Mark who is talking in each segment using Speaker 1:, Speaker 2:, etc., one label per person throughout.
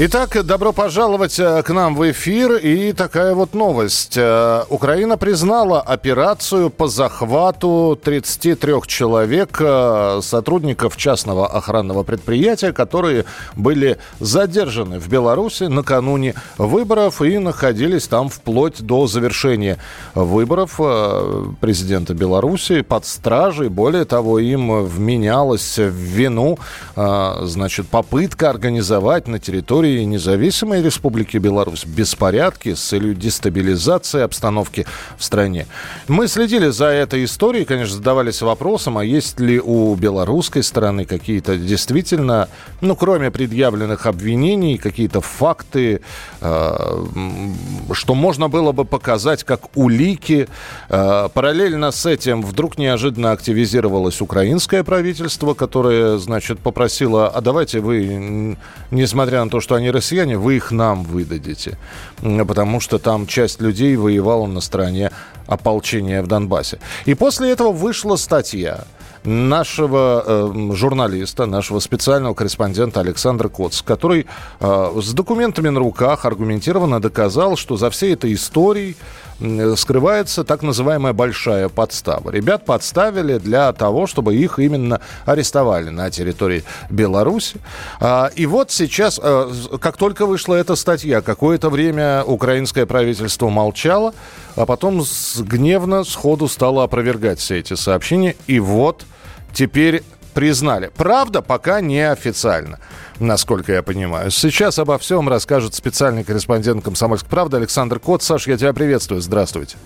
Speaker 1: Итак, добро пожаловать э, к нам в эфир. И такая вот новость. Э, Украина признала операцию по захвату 33 человек, э, сотрудников частного охранного предприятия, которые были задержаны в Беларуси накануне выборов и находились там вплоть до завершения выборов президента Беларуси под стражей. Более того, им вменялась в вину значит, попытка организовать на территории территории независимой Республики Беларусь беспорядки с целью дестабилизации обстановки в стране. Мы следили за этой историей, конечно, задавались вопросом, а есть ли у белорусской стороны какие-то действительно, ну, кроме предъявленных обвинений, какие-то факты, э, что можно было бы показать как улики. Э, параллельно с этим вдруг неожиданно активизировалось украинское правительство, которое, значит, попросило, а давайте вы, несмотря на то, что они россияне, вы их нам выдадите. Потому что там часть людей воевала на стороне ополчения в Донбассе. И после этого вышла статья нашего э, журналиста, нашего специального корреспондента Александра Коц, который э, с документами на руках аргументированно доказал, что за всей этой историей скрывается так называемая большая подстава. Ребят подставили для того, чтобы их именно арестовали на территории Беларуси. А, и вот сейчас, э, как только вышла эта статья, какое-то время украинское правительство молчало, а потом гневно сходу стало опровергать все эти сообщения. И вот теперь признали. Правда, пока не официально, насколько я понимаю. Сейчас обо всем расскажет специальный корреспондент «Комсомольской правды» Александр Кот. Саш, я тебя приветствую. Здравствуйте.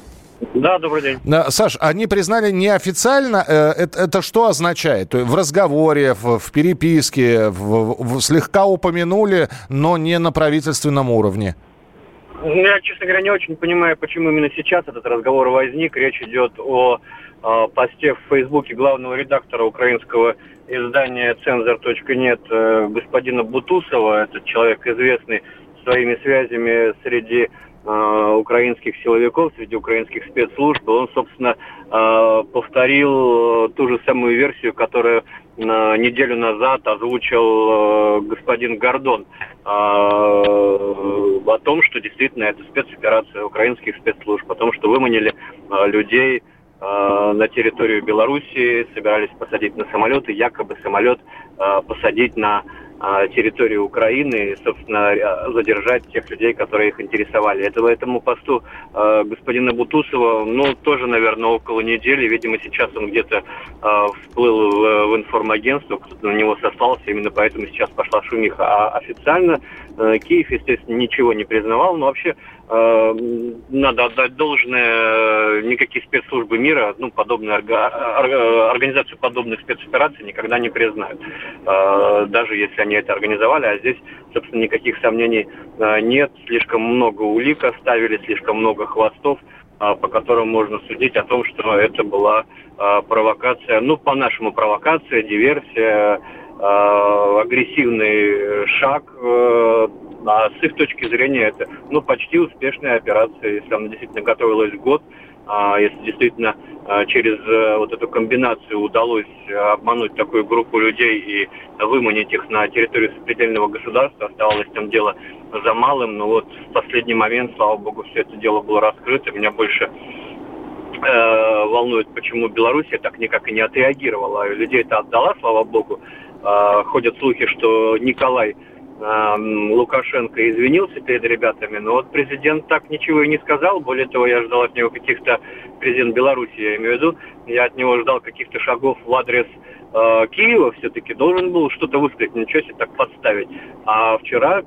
Speaker 2: Да, добрый день.
Speaker 1: Саш, они признали неофициально. Э, это, это что означает? В разговоре, в, в переписке, в, в, слегка упомянули, но не на правительственном уровне?
Speaker 2: Я, честно говоря, не очень понимаю, почему именно сейчас этот разговор возник. Речь идет о Э, посте в Фейсбуке главного редактора украинского издания «Цензор.нет» э, господина Бутусова. Этот человек известный своими связями среди э, украинских силовиков, среди украинских спецслужб. Он, собственно, повторил ту же самую версию, которую неделю назад озвучил господин Гордон о том, что действительно это спецоперация украинских спецслужб, о том, что выманили людей Э, на территорию Белоруссии, собирались посадить на самолеты, якобы самолет э, посадить на э, территорию Украины и, собственно, задержать тех людей, которые их интересовали. Этого этому посту господина Бутусова, ну, тоже, наверное, около недели. Видимо, сейчас он где-то всплыл в, в информагентство, кто-то на него сослался, именно поэтому сейчас пошла шумиха. А официально Киев, естественно, ничего не признавал, но вообще Э, надо отдать должное, никакие спецслужбы мира, ну, подобные организацию подобных спецопераций никогда не признают. Э, даже если они это организовали, а здесь, собственно, никаких сомнений э, нет. Слишком много улик оставили, слишком много хвостов по которым можно судить о том, что это была провокация, ну, по-нашему провокация, диверсия, агрессивный шаг а с их точки зрения это ну, почти успешная операция, если она действительно готовилась год, а если действительно через вот эту комбинацию удалось обмануть такую группу людей и выманить их на территорию сопредельного государства, оставалось там дело за малым, но вот в последний момент, слава богу, все это дело было раскрыто. Меня больше э, волнует, почему Белоруссия так никак и не отреагировала. Людей это отдала, слава богу. Э, ходят слухи, что Николай Лукашенко извинился перед ребятами, но вот президент так ничего и не сказал. Более того, я ждал от него каких-то, президент Беларуси, я имею в виду, я от него ждал каких-то шагов в адрес э, Киева все-таки, должен был что-то высказать, ничего себе так подставить. А вчера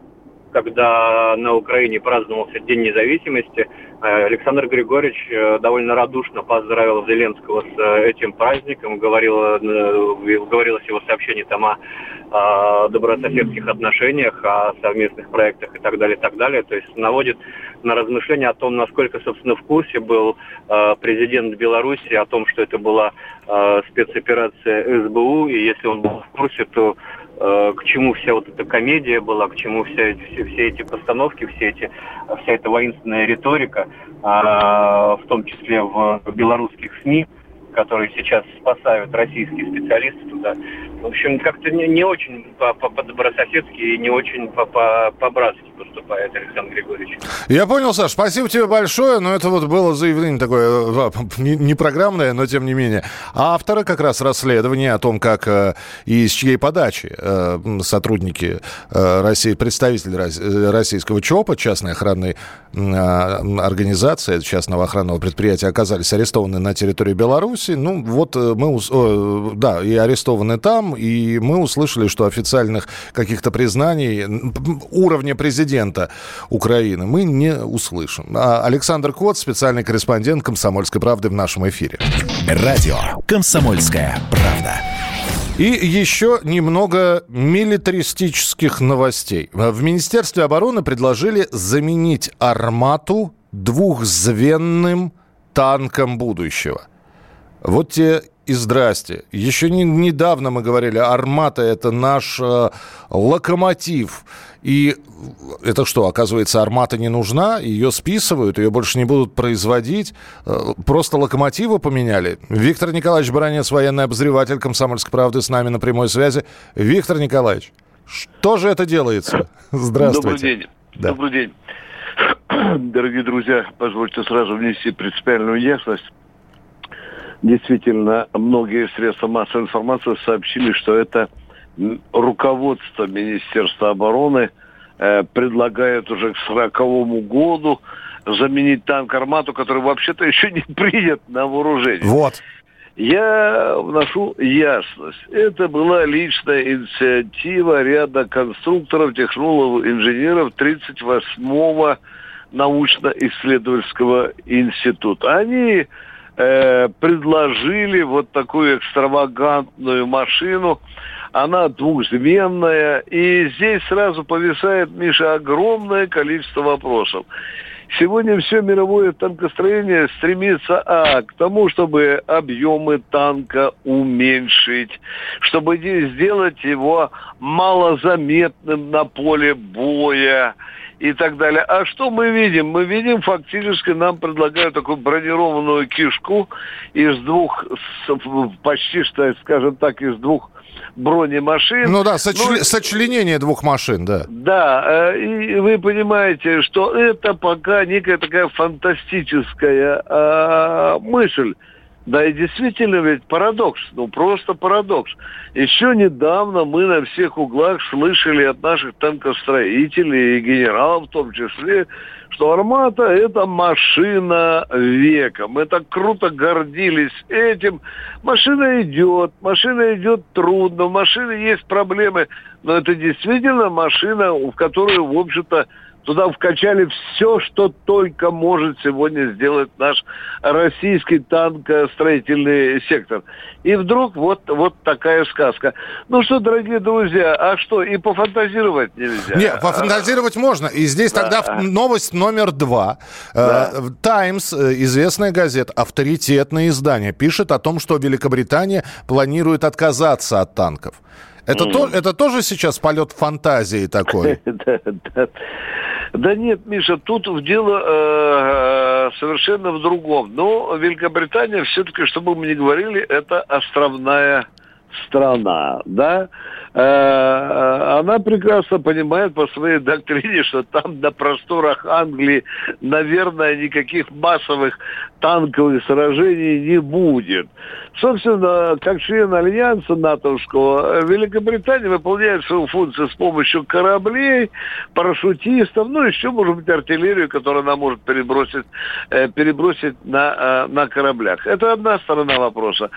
Speaker 2: когда на Украине праздновался День независимости, э, Александр Григорьевич э, довольно радушно поздравил Зеленского с э, этим праздником, говорил, говорилось его сообщении там о, добрососедских отношениях, о совместных проектах и так далее, и так далее. То есть наводит на размышления о том, насколько, собственно, в курсе был президент Беларуси, о том, что это была спецоперация СБУ, и если он был в курсе, то к чему вся вот эта комедия была, к чему вся, все, все эти постановки, все эти, вся эта воинственная риторика, а, в том числе в белорусских СМИ, которые сейчас спасают российские специалисты туда. В общем, как-то не, не очень по-добрососедски и не очень по-братски поступает Александр Григорьевич.
Speaker 1: Я понял, Саш, спасибо тебе большое, но это вот было заявление такое, э, не программное, но тем не менее. А второе как раз расследование о том, как э, и с чьей подачи э, сотрудники России, представители российского ЧОПа, частной охранной организации, частного охранного предприятия, оказались арестованы на территории Беларуси. Ну, вот мы, да, и арестованы там, и мы услышали, что официальных каких-то признаний уровня президента Украины мы не услышим. А Александр Кот, специальный корреспондент «Комсомольской правды» в нашем эфире.
Speaker 3: Радио «Комсомольская правда».
Speaker 1: И еще немного милитаристических новостей. В Министерстве обороны предложили заменить «Армату» двухзвенным танком будущего. Вот те и здрасте. Еще не, недавно мы говорили, Армата это наш э, локомотив. И это что, оказывается, Армата не нужна, ее списывают, ее больше не будут производить, э, просто локомотивы поменяли. Виктор Николаевич Баранец, военный обозреватель «Комсомольской правды» с нами на прямой связи. Виктор Николаевич, что же это делается? Здравствуйте.
Speaker 4: Добрый день. Да. Добрый день. Дорогие друзья, позвольте сразу внести принципиальную ясность действительно многие средства массовой информации сообщили, что это руководство Министерства обороны э, предлагает уже к сороковому году заменить танк «Армату», который вообще-то еще не принят на вооружение.
Speaker 1: Вот.
Speaker 4: Я вношу ясность. Это была личная инициатива ряда конструкторов, технологов, инженеров 38-го научно-исследовательского института. Они э, предложили вот такую экстравагантную машину. Она двухзвенная. И здесь сразу повисает, Миша, огромное количество вопросов. Сегодня все мировое танкостроение стремится а, к тому, чтобы объемы танка уменьшить, чтобы сделать его малозаметным на поле боя, и так далее. А что мы видим? Мы видим, фактически нам предлагают такую бронированную кишку из двух, почти что, скажем так, из двух бронемашин.
Speaker 1: Ну да, сочле... ну, сочленение двух машин, да.
Speaker 4: Да, э, и вы понимаете, что это пока некая такая фантастическая э, мысль. Да и действительно ведь парадокс, ну просто парадокс. Еще недавно мы на всех углах слышали от наших танкостроителей и генералов в том числе, что «Армата» — это машина века. Мы так круто гордились этим. Машина идет, машина идет трудно, в машине есть проблемы, но это действительно машина, в которую, в общем-то, Туда вкачали все, что только может сегодня сделать наш российский танкостроительный сектор. И вдруг вот, вот такая сказка. Ну что, дорогие друзья, а что, и пофантазировать нельзя?
Speaker 1: Нет, пофантазировать можно. И здесь да. тогда новость номер два. «Таймс», да. Э, известная газета, авторитетное издание, пишет о том, что Великобритания планирует отказаться от танков. Это, mm. то, это тоже сейчас полет фантазии такой?
Speaker 4: Да нет, Миша, тут в дело э, совершенно в другом. Но Великобритания все-таки, чтобы мы не говорили, это островная страна, да, э, она прекрасно понимает по своей доктрине, что там на просторах Англии, наверное, никаких массовых танковых сражений не будет. Собственно, как член Альянса натовского, Великобритания выполняет свою функцию с помощью кораблей, парашютистов, ну, еще, может быть, артиллерию, которую она может перебросить, э, перебросить на, э, на кораблях. Это одна сторона вопроса.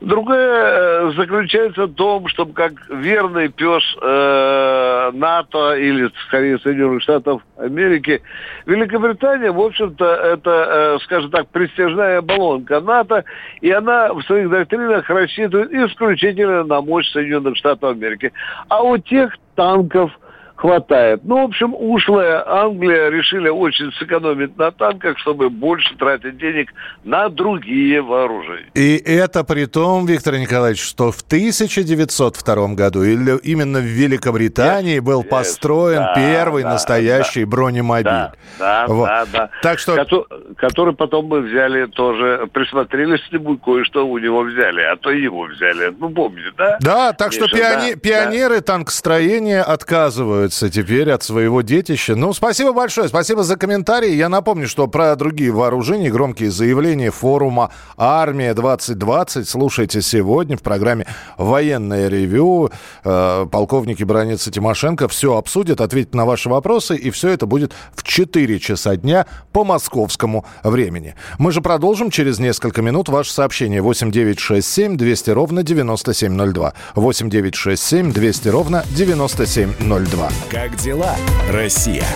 Speaker 4: Другая заключается в том, чтобы как верный пес э, НАТО или, скорее, Соединенных Штатов Америки. Великобритания, в общем-то, это, э, скажем так, престижная баллонка НАТО, и она в своих доктринах рассчитывает исключительно на мощь Соединенных Штатов Америки. А у тех танков – хватает. Ну, в общем, ушлая Англия решили очень сэкономить на танках, чтобы больше тратить денег на другие вооружения.
Speaker 1: И это при том, Виктор Николаевич, что в 1902 году или именно в Великобритании yes, был yes, построен да, первый да, настоящий да, бронемобиль. Да,
Speaker 4: да, вот. да, да. Так что... Который, который потом мы взяли тоже, присмотрелись к нему, кое-что у него взяли, а то его взяли. Ну, помните, да?
Speaker 1: Да, так Миша, что пиони... да, пионеры да. танкостроения отказываются отказывается теперь от своего детища. Ну, спасибо большое, спасибо за комментарии. Я напомню, что про другие вооружения, громкие заявления форума «Армия-2020» слушайте сегодня в программе «Военное ревю». Э, полковники Броница Тимошенко все обсудят, ответят на ваши вопросы, и все это будет в 4 часа дня по московскому времени. Мы же продолжим через несколько минут ваше сообщение 8967 200 ровно 9702. 8967 200 ровно 9702.
Speaker 3: Как дела, Россия?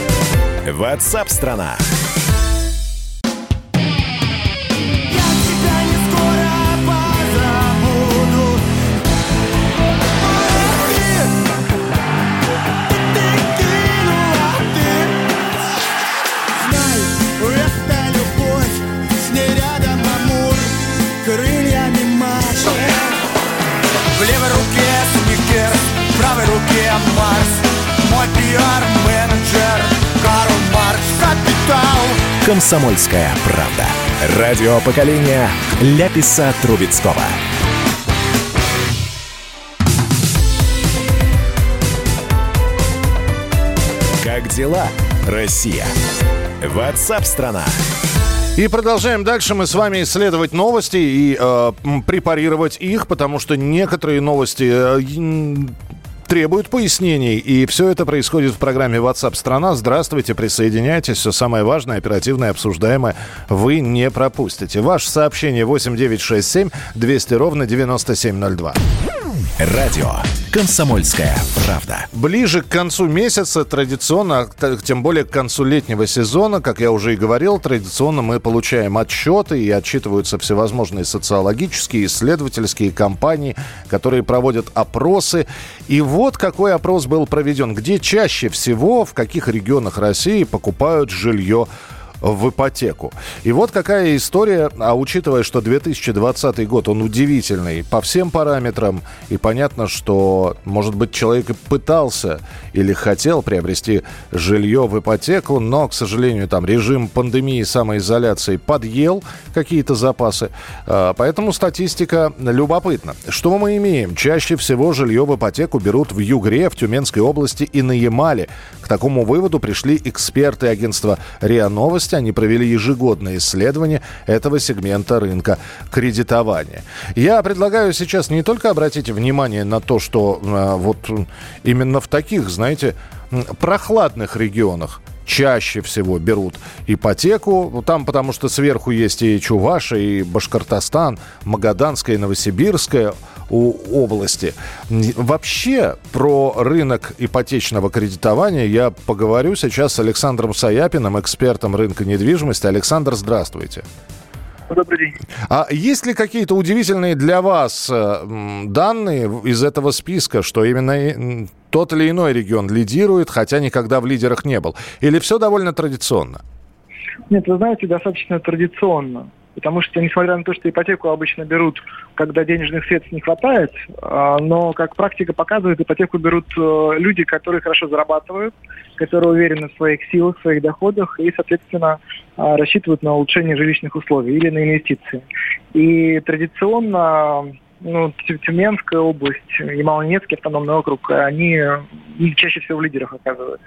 Speaker 3: Ватсап-страна!
Speaker 5: В левой руке сникерс, в правой руке Марс пиар-менеджер Карл Маркс Капитал
Speaker 3: Комсомольская правда. Радио поколения Ляписа Трубецкого. Как дела, Россия? Ватсап-страна!
Speaker 1: И продолжаем дальше мы с вами исследовать новости и э, препарировать их, потому что некоторые новости э, требуют пояснений. И все это происходит в программе WhatsApp страна. Здравствуйте, присоединяйтесь. Все самое важное, оперативное, обсуждаемое вы не пропустите. Ваше сообщение 8967 200 ровно 9702.
Speaker 3: Радио «Комсомольская правда».
Speaker 1: Ближе к концу месяца традиционно, тем более к концу летнего сезона, как я уже и говорил, традиционно мы получаем отчеты и отчитываются всевозможные социологические, исследовательские компании, которые проводят опросы. И вот какой опрос был проведен. Где чаще всего, в каких регионах России покупают жилье в ипотеку. И вот какая история, а учитывая, что 2020 год, он удивительный по всем параметрам, и понятно, что, может быть, человек и пытался или хотел приобрести жилье в ипотеку, но, к сожалению, там режим пандемии, самоизоляции подъел какие-то запасы. А, поэтому статистика любопытна. Что мы имеем? Чаще всего жилье в ипотеку берут в Югре, в Тюменской области и на Ямале. К такому выводу пришли эксперты агентства РИА Новости. Они провели ежегодное исследование этого сегмента рынка кредитования. Я предлагаю сейчас не только обратить внимание на то, что э, вот именно в таких, знаете, прохладных регионах чаще всего берут ипотеку. Там, потому что сверху есть и Чуваша, и Башкортостан, Магаданская, и Новосибирская у области. Вообще про рынок ипотечного кредитования я поговорю сейчас с Александром Саяпиным, экспертом рынка недвижимости. Александр, здравствуйте.
Speaker 6: Добрый день.
Speaker 1: А есть ли какие-то удивительные для вас э, данные из этого списка, что именно тот или иной регион лидирует, хотя никогда в лидерах не был? Или все довольно традиционно?
Speaker 6: Нет, вы знаете, достаточно традиционно. Потому что, несмотря на то, что ипотеку обычно берут, когда денежных средств не хватает, а, но, как практика показывает, ипотеку берут э, люди, которые хорошо зарабатывают, которые уверены в своих силах, в своих доходах и, соответственно, а, рассчитывают на улучшение жилищных условий или на инвестиции. И традиционно ну, Тюменская область и Малонецкий автономный округ, они чаще всего в лидерах оказываются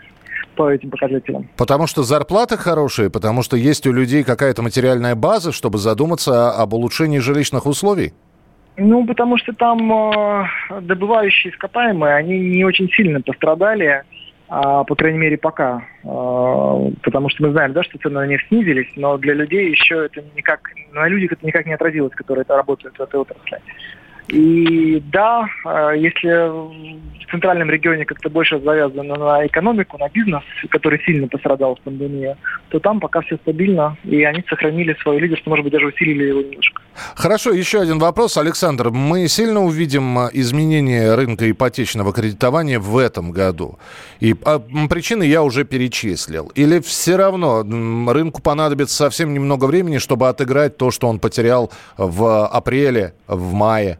Speaker 6: по этим показателям.
Speaker 1: Потому что зарплаты хорошие, потому что есть у людей какая-то материальная база, чтобы задуматься об улучшении жилищных условий?
Speaker 6: Ну, потому что там э, добывающие ископаемые, они не очень сильно пострадали, а, по крайней мере, пока. А, потому что мы знаем, да, что цены на нефть снизились, но для людей еще это никак, на людях это никак не отразилось, которые это работают в этой отрасли. И да, э, если в центральном регионе как-то больше завязано на экономику, на бизнес, который сильно пострадал в пандемии, то там пока все стабильно, и они сохранили свое лидерство, может быть, даже усилили его немножко.
Speaker 1: Хорошо, еще один вопрос, Александр. Мы сильно увидим э, изменение рынка ипотечного кредитования в этом году? И а, причины я уже перечислил. Или все равно рынку понадобится совсем немного времени, чтобы отыграть то, что он потерял в апреле, в мае?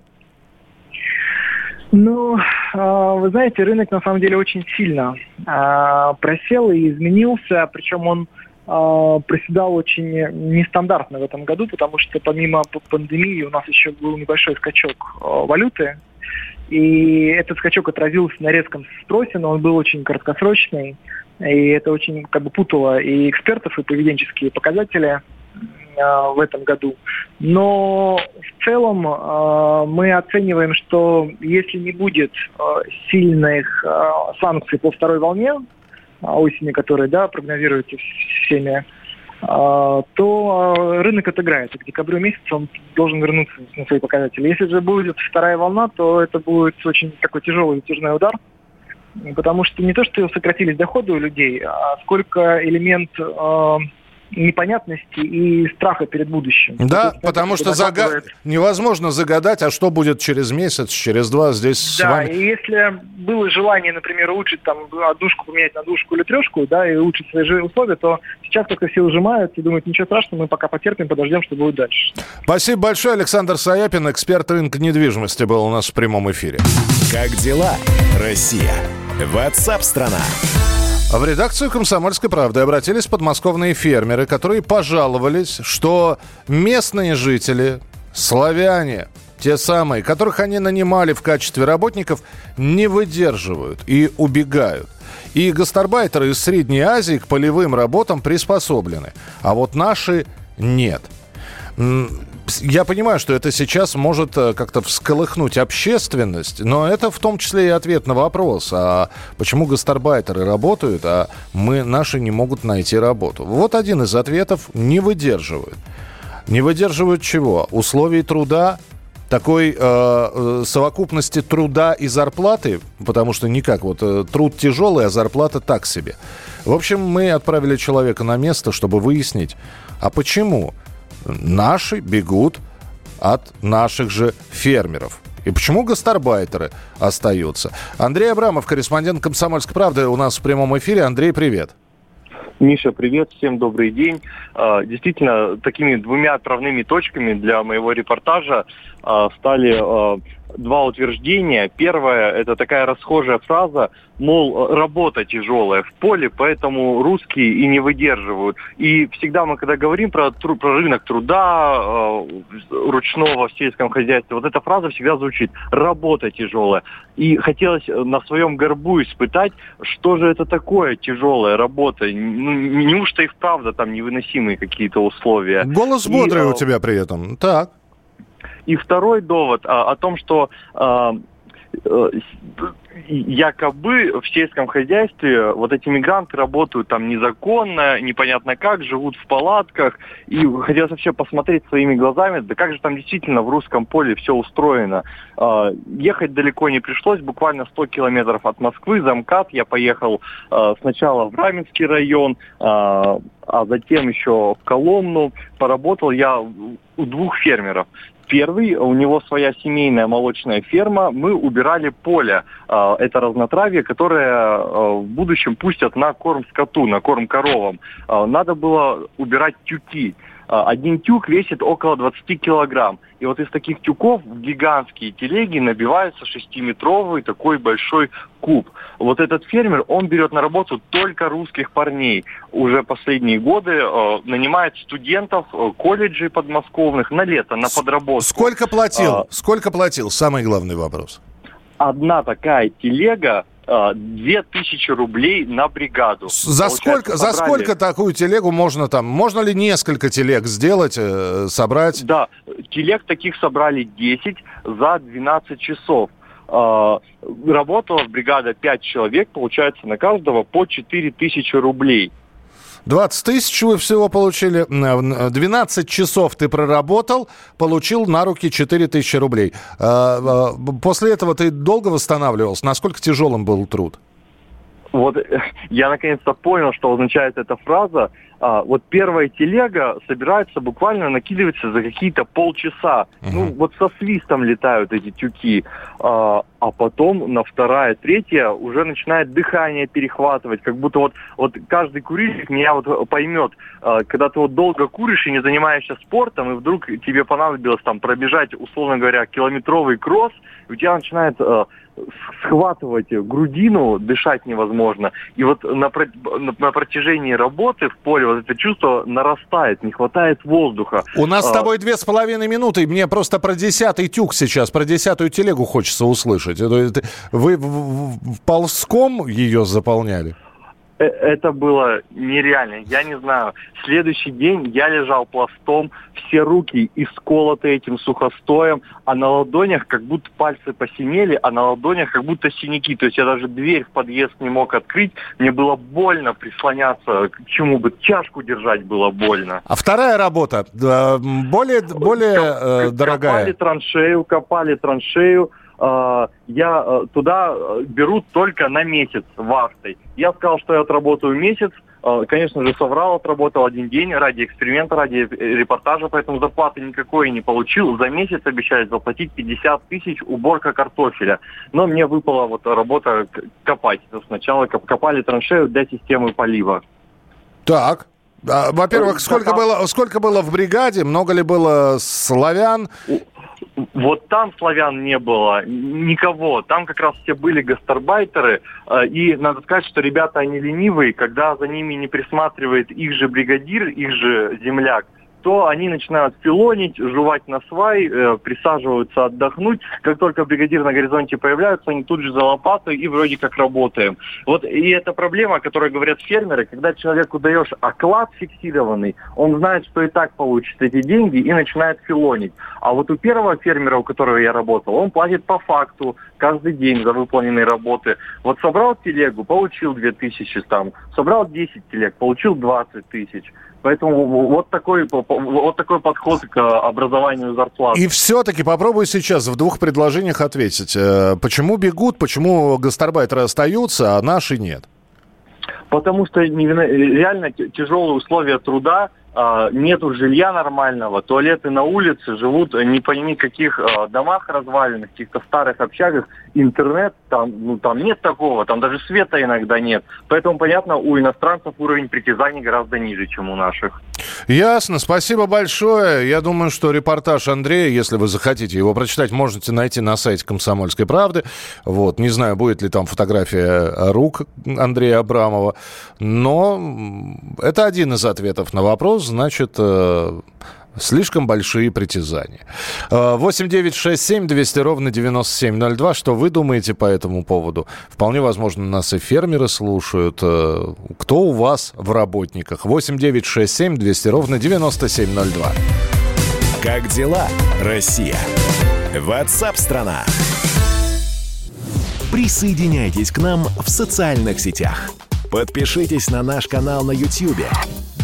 Speaker 6: Ну, а, вы знаете, рынок на самом деле очень сильно а, просел и изменился, причем он а, проседал очень нестандартно в этом году, потому что помимо пандемии у нас еще был небольшой скачок валюты, и этот скачок отразился на резком спросе, но он был очень краткосрочный, и это очень как бы путало и экспертов, и поведенческие показатели. Э, в этом году. Но в целом э, мы оцениваем, что если не будет э, сильных санкций по второй волне осени, которые да, прогнозируются всеми, то рынок отыграет. К декабрю месяцу он должен вернуться на свои показатели. Если же будет вторая волна, то это будет очень такой тяжелый затяжной удар, потому что не то, что сократились доходы у людей, а сколько элемент непонятности и страха перед будущим.
Speaker 1: Да, есть, потому что зага... невозможно загадать, а что будет через месяц, через два здесь
Speaker 6: да,
Speaker 1: с вами.
Speaker 6: и если было желание, например, улучшить там однушку поменять на двушку или трешку, да, и улучшить свои условия, то сейчас как-то все ужимают и думают, ничего страшного, мы пока потерпим, подождем, что будет дальше.
Speaker 1: Спасибо большое. Александр Саяпин, эксперт рынка недвижимости, был у нас в прямом эфире.
Speaker 3: Как дела, Россия? Ватсап-страна!
Speaker 1: В редакцию «Комсомольской правды» обратились подмосковные фермеры, которые пожаловались, что местные жители, славяне, те самые, которых они нанимали в качестве работников, не выдерживают и убегают. И гастарбайтеры из Средней Азии к полевым работам приспособлены, а вот наши нет я понимаю, что это сейчас может э, как-то всколыхнуть общественность, но это в том числе и ответ на вопрос, а почему гастарбайтеры работают, а мы наши не могут найти работу. Вот один из ответов – не выдерживают. Не выдерживают чего? Условий труда, такой э, э совокупности труда и зарплаты, потому что никак, вот э, труд тяжелый, а зарплата так себе. В общем, мы отправили человека на место, чтобы выяснить, а почему наши бегут от наших же фермеров. И почему гастарбайтеры остаются? Андрей Абрамов, корреспондент «Комсомольской правды» у нас в прямом эфире. Андрей, привет.
Speaker 7: Миша, привет, всем добрый день. А, действительно, такими двумя отправными точками для моего репортажа а, стали а, два утверждения. Первое – это такая расхожая фраза, мол, работа тяжелая в поле, поэтому русские и не выдерживают. И всегда мы, когда говорим про, про рынок труда, э, ручного в сельском хозяйстве, вот эта фраза всегда звучит «работа тяжелая». И хотелось на своем горбу испытать, что же это такое тяжелая работа. Ну, неужто и вправду там невыносимые какие-то условия.
Speaker 1: Голос бодрый и, у тебя при этом. Так.
Speaker 7: И второй довод а, о том, что а, э, якобы в сельском хозяйстве вот эти мигранты работают там незаконно, непонятно как, живут в палатках. И хотелось вообще посмотреть своими глазами, да как же там действительно в русском поле все устроено. А, ехать далеко не пришлось, буквально 100 километров от Москвы, замкат. Я поехал сначала в Раменский район, а затем еще в Коломну. Поработал я у двух фермеров. Первый, у него своя семейная молочная ферма. Мы убирали поле. А, это разнотравье, которое а, в будущем пустят на корм скоту, на корм коровам. А, надо было убирать тюки. А, один тюк весит около 20 килограмм. И вот из таких тюков в гигантские телеги набивается шестиметровый такой большой куб. Вот этот фермер, он берет на работу только русских парней. Уже последние годы э, нанимает студентов э, колледжей подмосковных на лето, на подработку.
Speaker 1: Сколько платил? А, Сколько платил? Самый главный вопрос.
Speaker 7: Одна такая телега 2000 рублей на бригаду.
Speaker 1: За сколько, за сколько такую телегу можно там? Можно ли несколько телег сделать, э, собрать?
Speaker 7: Да, телег таких собрали 10 за 12 часов. Uh, работала бригада 5 человек, получается на каждого по 4 тысячи рублей.
Speaker 1: 20 тысяч вы всего получили. 12 часов ты проработал, получил на руки 4 тысячи рублей. А, после этого ты долго восстанавливался? Насколько тяжелым был труд?
Speaker 7: Вот я наконец-то понял, что означает эта фраза. А, вот первая телега собирается буквально накидывается за какие-то полчаса. uh Ну, вот со свистом летают эти тюки. А, а потом на вторая, третья уже начинает дыхание перехватывать. Как будто вот, вот каждый курильщик меня вот поймет. А, когда ты вот долго куришь и не занимаешься спортом, и вдруг тебе понадобилось там пробежать, условно говоря, километровый кросс, у тебя начинает а, схватывать грудину, дышать невозможно. И вот на, на протяжении работы в поле вот это чувство нарастает, не хватает воздуха.
Speaker 1: У нас а... с тобой две с половиной минуты, мне просто про десятый тюк сейчас, про десятую телегу хочется услышать. Вы ползком ее заполняли?
Speaker 7: Э, это было нереально. Я не знаю. Следующий день я лежал пластом, все руки исколоты этим сухостоем, а на ладонях как будто пальцы посинели, а на ладонях как будто синяки. То есть я даже дверь в подъезд не мог открыть. Мне было больно прислоняться к чему бы. Чашку держать было больно.
Speaker 1: А вторая работа более, более э, дорогая?
Speaker 7: Копали траншею, копали траншею. Э, я э, туда э, берут только на месяц вахтой. Я сказал, что я отработаю месяц, конечно же, соврал, отработал один день ради эксперимента, ради репортажа, поэтому зарплаты никакой не получил. За месяц обещали заплатить 50 тысяч уборка картофеля. Но мне выпала вот работа копать. Сначала копали траншею для системы полива.
Speaker 1: Так, а, во-первых, сколько было, сколько было в бригаде? Много ли было славян?
Speaker 7: Вот там славян не было никого. Там как раз все были гастарбайтеры. Э, и надо сказать, что ребята, они ленивые. Когда за ними не присматривает их же бригадир, их же земляк, то они начинают филонить, жевать на свай, э, присаживаются отдохнуть. Как только бригадир на горизонте появляются, они тут же за лопатой и вроде как работаем. Вот и эта проблема, о которой говорят фермеры, когда человеку даешь оклад фиксированный, он знает, что и так получит эти деньги и начинает филонить. А вот у первого фермера, у которого я работал, он платит по факту каждый день за выполненные работы. Вот собрал телегу, получил 2000 там, собрал 10 телег, получил 20 тысяч. Поэтому вот такой, вот такой подход к образованию зарплат.
Speaker 1: И все-таки попробуй сейчас в двух предложениях ответить. Э, почему бегут, почему гастарбайтеры остаются, а наши нет?
Speaker 7: Потому что реально тяжелые условия труда, нету жилья нормального, туалеты на улице, живут не пойми каких а, домах разваленных, каких-то старых общагах, интернет, там, ну, там нет такого, там даже света иногда нет. Поэтому, понятно, у иностранцев уровень притязаний гораздо ниже, чем у наших.
Speaker 1: Ясно, спасибо большое. Я думаю, что репортаж Андрея, если вы захотите его прочитать, можете найти на сайте «Комсомольской правды». Вот, не знаю, будет ли там фотография рук Андрея Абрамова, но это один из ответов на вопрос, значит, э, слишком большие притязания. 8 9 6 7 200 ровно 9702. Что вы думаете по этому поводу? Вполне возможно, нас и фермеры слушают. Э, кто у вас в работниках? 8 9 6 7 200 ровно 9702.
Speaker 3: Как дела, Россия? Ватсап-страна! Присоединяйтесь к нам в социальных сетях. Подпишитесь на наш канал на YouTube.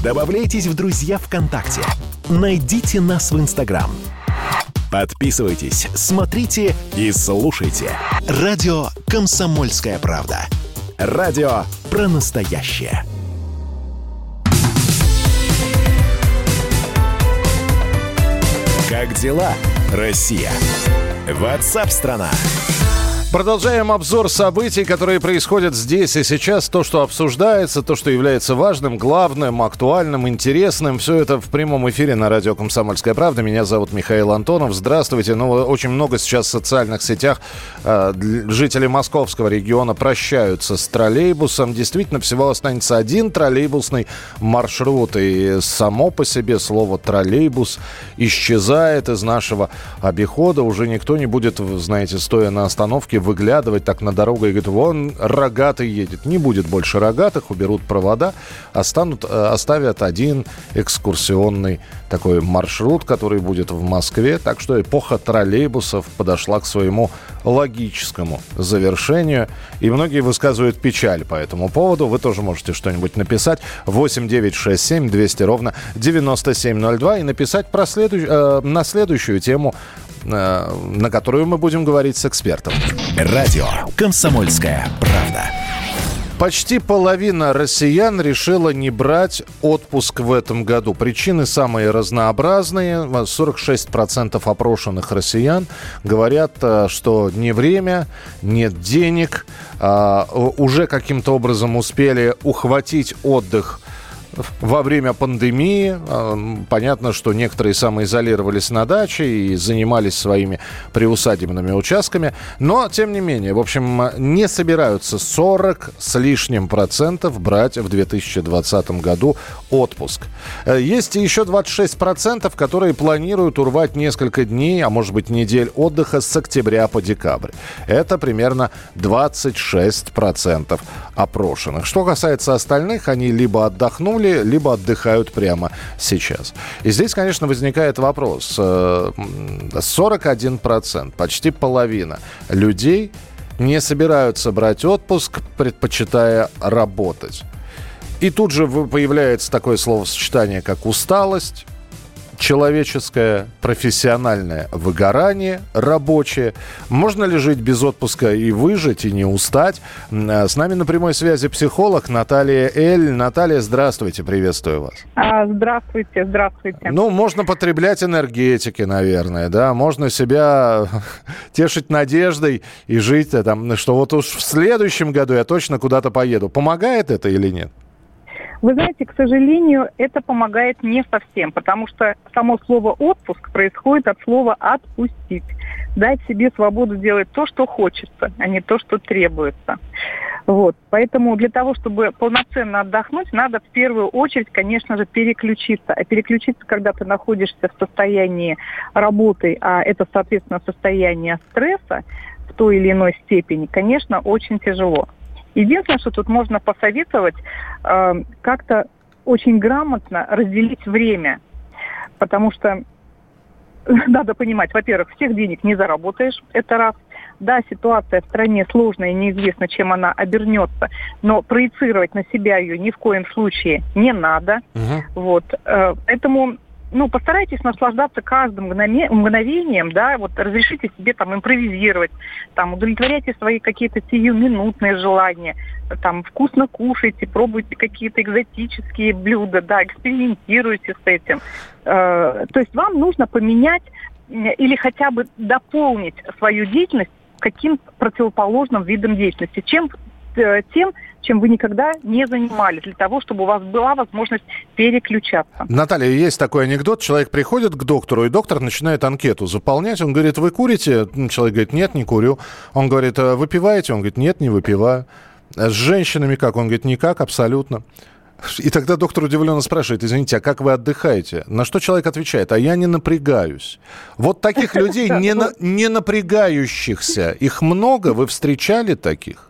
Speaker 3: Добавляйтесь в друзья ВКонтакте. Найдите нас в Инстаграм. Подписывайтесь, смотрите и слушайте. Радио «Комсомольская правда». Радио про настоящее. Как дела, Россия? Ватсап-страна! страна
Speaker 1: Продолжаем обзор событий, которые происходят здесь и сейчас. То, что обсуждается, то, что является важным, главным, актуальным, интересным. Все это в прямом эфире на радио «Комсомольская правда». Меня зовут Михаил Антонов. Здравствуйте. Ну, очень много сейчас в социальных сетях э, жители московского региона прощаются с троллейбусом. Действительно, всего останется один троллейбусный маршрут. И само по себе слово «троллейбус» исчезает из нашего обихода. Уже никто не будет, знаете, стоя на остановке, периодически выглядывать так на дорогу и говорить, вон рогатый едет. Не будет больше рогатых, уберут провода, останут, э, оставят один экскурсионный такой маршрут, который будет в Москве. Так что эпоха троллейбусов подошла к своему логическому завершению. И многие высказывают печаль по этому поводу. Вы тоже можете что-нибудь написать. 8 9 6 7 200 ровно 9702 и написать про следующ... э, на следующую тему на которую мы будем говорить с экспертом.
Speaker 3: Радио «Комсомольская правда».
Speaker 1: Почти половина россиян решила не брать отпуск в этом году. Причины самые разнообразные. 46% опрошенных россиян говорят, э, что не время, нет денег, а, уже каким-то образом успели ухватить отдых во время пандемии. А, понятно, что некоторые самоизолировались на даче и занимались своими приусадебными участками. Но, тем не менее, в общем, не собираются 40 с лишним процентов брать в 2020 году отпуск. Э, есть еще 26 процентов, которые планируют урвать несколько дней, а может быть недель отдыха с октября по декабрь. Это примерно 26 процентов опрошенных. Что касается остальных, они либо отдохнули, отдохнули, либо отдыхают прямо сейчас. И здесь, конечно, возникает вопрос. 41%, э, почти половина людей не собираются брать отпуск, предпочитая работать. И тут же появляется такое словосочетание, как усталость, человеческое, профессиональное выгорание рабочее. Можно ли жить без отпуска и выжить, и не устать? Э, с нами на прямой связи психолог Наталья Эль. Наталья, здравствуйте, приветствую вас.
Speaker 8: А, здравствуйте, здравствуйте.
Speaker 1: Ну, можно потреблять энергетики, наверное, да, можно себя тешить надеждой и жить, э, там, что вот уж в следующем году я точно куда-то поеду. Помогает это или нет?
Speaker 8: Вы знаете, к сожалению, это помогает не совсем, потому что само слово «отпуск» происходит от слова «отпустить». Дать себе свободу делать то, что хочется, а не то, что требуется. Вот. Поэтому для того, чтобы полноценно отдохнуть, надо в первую очередь, конечно же, переключиться. А переключиться, когда ты находишься в состоянии работы, а это, соответственно, состояние стресса в той или иной степени, конечно, очень тяжело. Единственное, что тут можно посоветовать, э, как-то очень грамотно разделить время. Потому что надо понимать, во-первых, всех денег не заработаешь, это раз. Да, ситуация в стране сложная, неизвестно, чем она обернется, но проецировать на себя ее ни в коем случае не надо. Угу. Вот, э, поэтому ну, постарайтесь наслаждаться каждым мгновением, да, вот разрешите себе там импровизировать, там, удовлетворяйте свои какие-то сиюминутные желания, там, вкусно кушайте, пробуйте какие-то экзотические блюда, да, экспериментируйте с этим. Э, то есть вам нужно поменять или хотя бы дополнить свою деятельность каким противоположным видом деятельности. Чем тем, чем вы никогда не занимались, для того, чтобы у вас была возможность переключаться.
Speaker 1: Наталья, есть такой анекдот. Человек приходит к доктору, и доктор начинает анкету заполнять. Он говорит, вы курите? Человек говорит, нет, не курю. Он говорит, «А выпиваете? Он говорит, нет, не выпиваю. С женщинами как? Он говорит, никак, абсолютно. И тогда доктор удивленно спрашивает, извините, а как вы отдыхаете? На что человек отвечает, а я не напрягаюсь. Вот таких людей, не, на, не напрягающихся, их много? Вы встречали таких?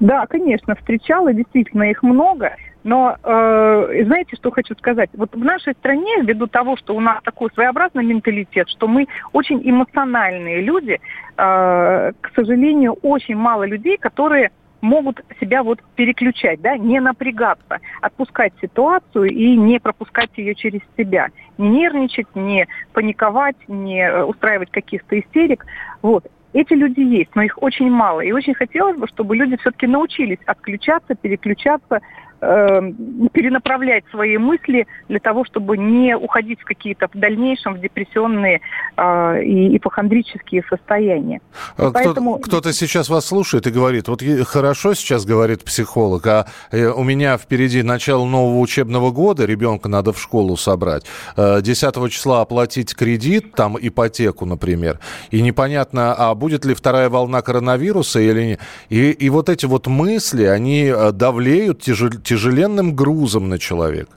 Speaker 8: Да, конечно, встречала, действительно их много. Но э, знаете, что хочу сказать? Вот в нашей стране, ввиду того, что у нас такой своеобразный менталитет, что мы очень эмоциональные люди, э, к сожалению, очень мало людей, которые могут себя вот переключать, да, не напрягаться, отпускать ситуацию и не пропускать ее через себя, не нервничать, не паниковать, не э, устраивать каких-то истерик. Вот. Эти люди есть, но их очень мало. И очень хотелось бы, чтобы люди все-таки научились отключаться, переключаться, э, перенаправлять свои мысли для того, чтобы не уходить в какие-то в дальнейшем в депрессионные э, и ипохондрические состояния.
Speaker 1: А Поэтому... Кто-то сейчас вас слушает и говорит, вот хорошо сейчас говорит психолог, а э, у меня впереди начало нового учебного года, ребенка надо в школу собрать, 10 э, числа оплатить кредит, там ипотеку, например, и непонятно, а будет ли вторая волна коронавируса или нет. И, и вот эти вот мысли, они э, давлеют, тяжел, тяжеленным грузом на человека?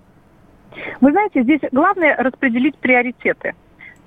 Speaker 8: Вы знаете, здесь главное распределить приоритеты.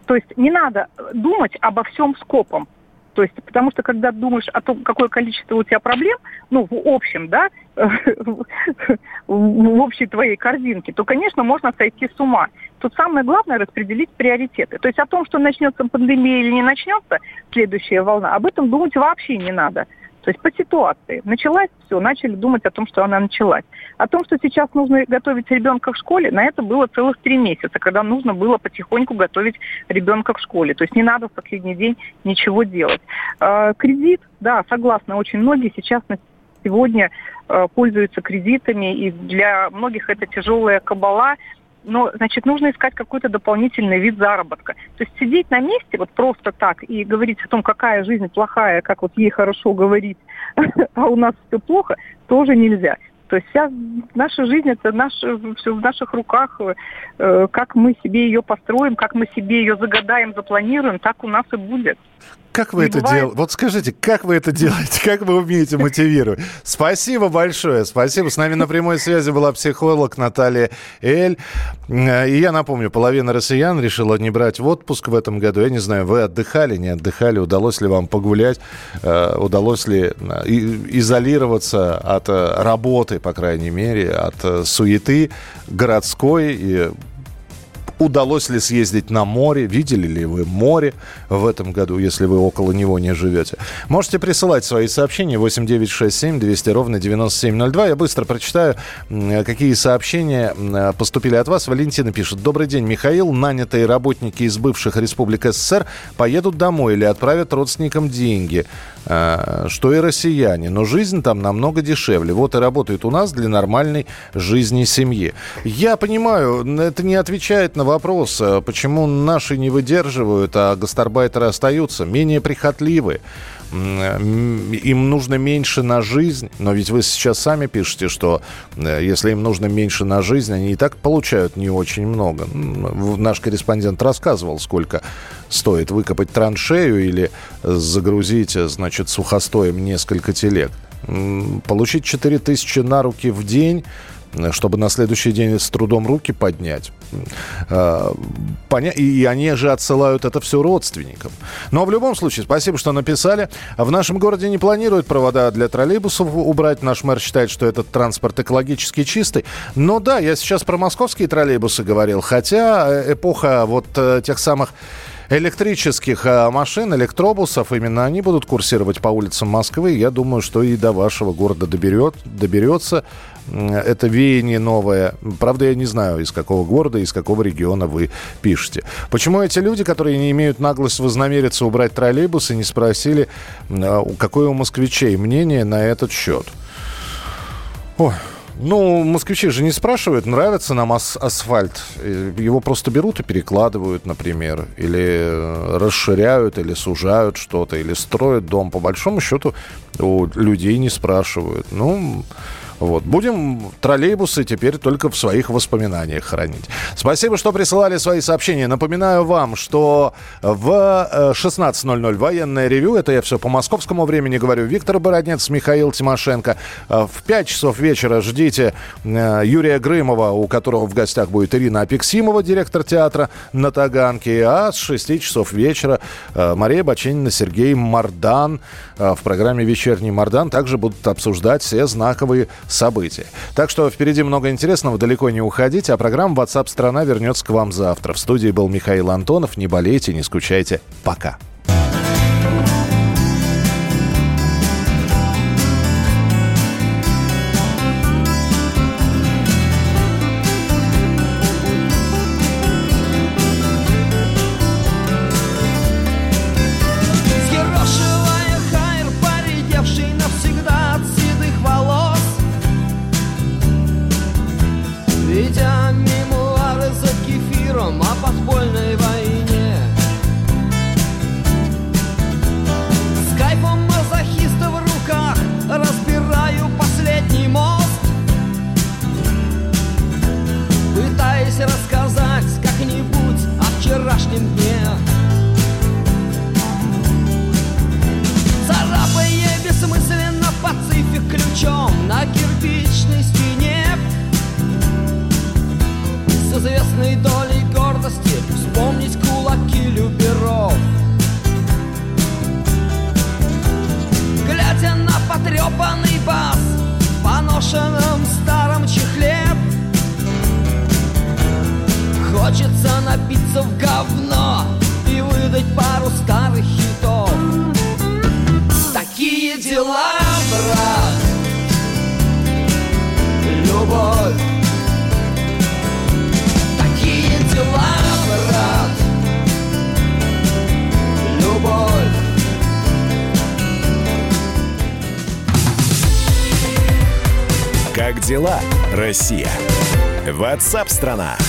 Speaker 8: То есть не надо думать обо всем скопом. То есть, потому что когда думаешь о том, какое количество у тебя проблем, ну, в общем, да, в общей твоей корзинке, то, конечно, можно сойти с ума. Тут самое главное распределить приоритеты. То есть о том, что начнется пандемия или не начнется следующая волна, об этом думать вообще не надо. То есть по ситуации. Началась, все, начали думать о том, что она началась. О том, что сейчас нужно готовить ребенка в школе, на это было целых три месяца, когда нужно было потихоньку готовить ребенка в школе. То есть не надо в последний день ничего делать. Э, кредит, да, согласна, очень многие сейчас на сегодня э, пользуются кредитами, и для многих это тяжелая кабала, но, значит, нужно искать какой-то дополнительный вид заработка. То есть сидеть на месте вот просто так и говорить о том, какая жизнь плохая, как вот ей хорошо говорить, а у нас все плохо, тоже нельзя. То есть вся наша жизнь это наш, все в наших руках. Э, как мы себе ее построим, как мы себе ее загадаем, запланируем, так у нас и будет.
Speaker 1: Как вы не это делаете? Вот скажите, как вы это делаете? Как вы умеете мотивировать? Спасибо большое, спасибо. С нами на прямой связи была психолог Наталья Эль. И я напомню, половина россиян решила не брать в отпуск в этом году. Я не знаю, вы отдыхали, не отдыхали, удалось ли вам погулять, э, удалось ли э, изолироваться от э, работы, по крайней мере, от суеты городской и Удалось ли съездить на море? Видели ли вы море в этом году, если вы около него не живете? Можете присылать свои сообщения 8967 200 ровно 9702. Я быстро прочитаю, какие сообщения поступили от вас. Валентина пишет. Добрый день, Михаил. Нанятые работники из бывших республик СССР поедут домой или отправят родственникам деньги. А, что и россияне. Но жизнь там намного дешевле. Вот и работают у нас для нормальной жизни семьи. Я понимаю, это не отвечает на вопрос, а почему наши не выдерживают, а гастарбайтеры остаются менее прихотливы им нужно меньше на жизнь, но ведь вы сейчас сами пишете, что э, если им нужно меньше на жизнь, они и так получают не очень много. Наш корреспондент рассказывал, сколько стоит выкопать траншею или загрузить, значит, сухостоем несколько телег. Получить 4000 на руки в день чтобы на следующий день с трудом руки поднять. А, и они же отсылают это все родственникам. Но в любом случае, спасибо, что написали. В нашем городе не планируют провода для троллейбусов убрать. Наш мэр считает, что этот транспорт экологически чистый. Но да, я сейчас про московские троллейбусы говорил. Хотя э, эпоха вот э, тех самых электрических э, машин, электробусов, именно они будут курсировать по улицам Москвы. Я думаю, что и до вашего города доберет, доберется это веяние новое. Правда, я не знаю, из какого города, из какого региона вы пишете. Почему эти люди, которые не имеют наглость вознамериться убрать троллейбусы, не спросили, а, какое у москвичей мнение на этот счет? Ой, ну, москвичи же не спрашивают, нравится нам ас- асфальт. Его просто берут и перекладывают, например. Или э, расширяют, или сужают что-то, или строят дом. По большому счету у людей не спрашивают. Ну, вот. Будем троллейбусы теперь только в своих воспоминаниях хранить. Спасибо, что присылали свои сообщения. Напоминаю вам, что в 16.00 э, военное ревю, это я все по московскому времени говорю, Виктор Бороднец, Михаил Тимошенко. Э, в 5 часов вечера ждите э, Юрия Грымова, у которого в гостях будет Ирина Апексимова, директор театра на Таганке. А с 6 часов вечера Мария Баченина, Сергей Мардан в программе «Вечерний Мардан» также будут обсуждать все знаковые события. Так что впереди много интересного, далеко не уходите, а программа WhatsApp страна вернется к вам завтра. В студии был Михаил Антонов. Не болейте, не скучайте. Пока.
Speaker 3: Ватсап-страна! страна